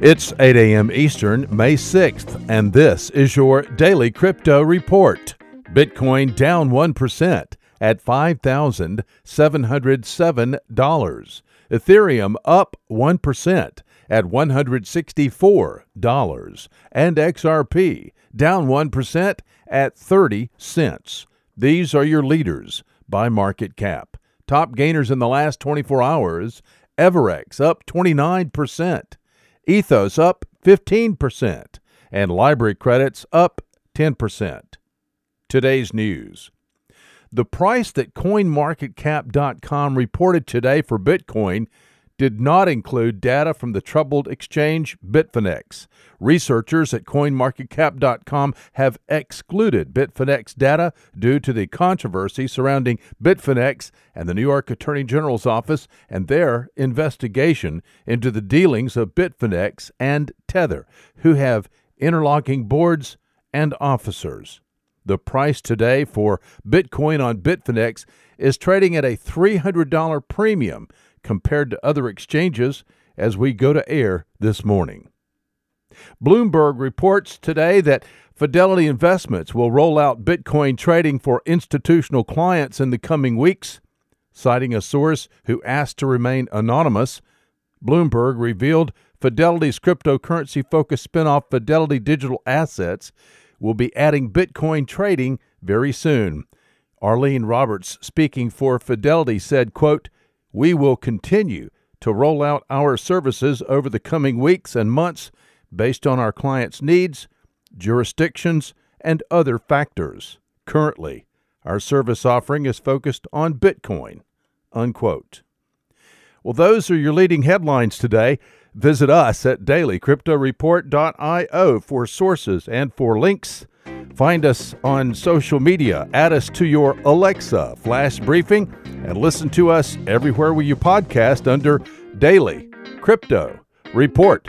It's 8 a.m. Eastern, May 6th, and this is your daily crypto report. Bitcoin down 1% at $5,707. Ethereum up 1% at $164. And XRP down 1% at 30 cents. These are your leaders by market cap. Top gainers in the last 24 hours Everex up 29%, Ethos up 15%, and LBRY Credits up 10%. Today's news. The price that CoinMarketCap.com reported today for Bitcoin did not include data from the troubled exchange Bitfinex. Researchers at CoinMarketCap.com have excluded Bitfinex data due to the controversy surrounding Bitfinex and the New York Attorney General's office and their investigation into the dealings of Bitfinex and Tether, who have interlocking boards and officers. The price today for Bitcoin on Bitfinex is trading at a $300 premium compared to other exchanges as we go to air this morning. Bloomberg reports today that Fidelity Investments will roll out Bitcoin trading for institutional clients in the coming weeks. Citing a source who asked to remain anonymous, Bloomberg revealed Fidelity's cryptocurrency focused spinoff Fidelity Digital Assets will be adding Bitcoin trading very soon. Arlene Roberts, speaking for Fidelity, said, quote, We will continue to roll out our services over the coming weeks and months based on our clients' needs, jurisdictions, and other factors. Currently, our service offering is focused on Bitcoin. Unquote. Well, those are your leading headlines today. Visit us at dailycryptoreport.io for sources and for links. Find us on social media, add us to your Alexa flash briefing, and listen to us everywhere where you podcast under Daily Crypto Report.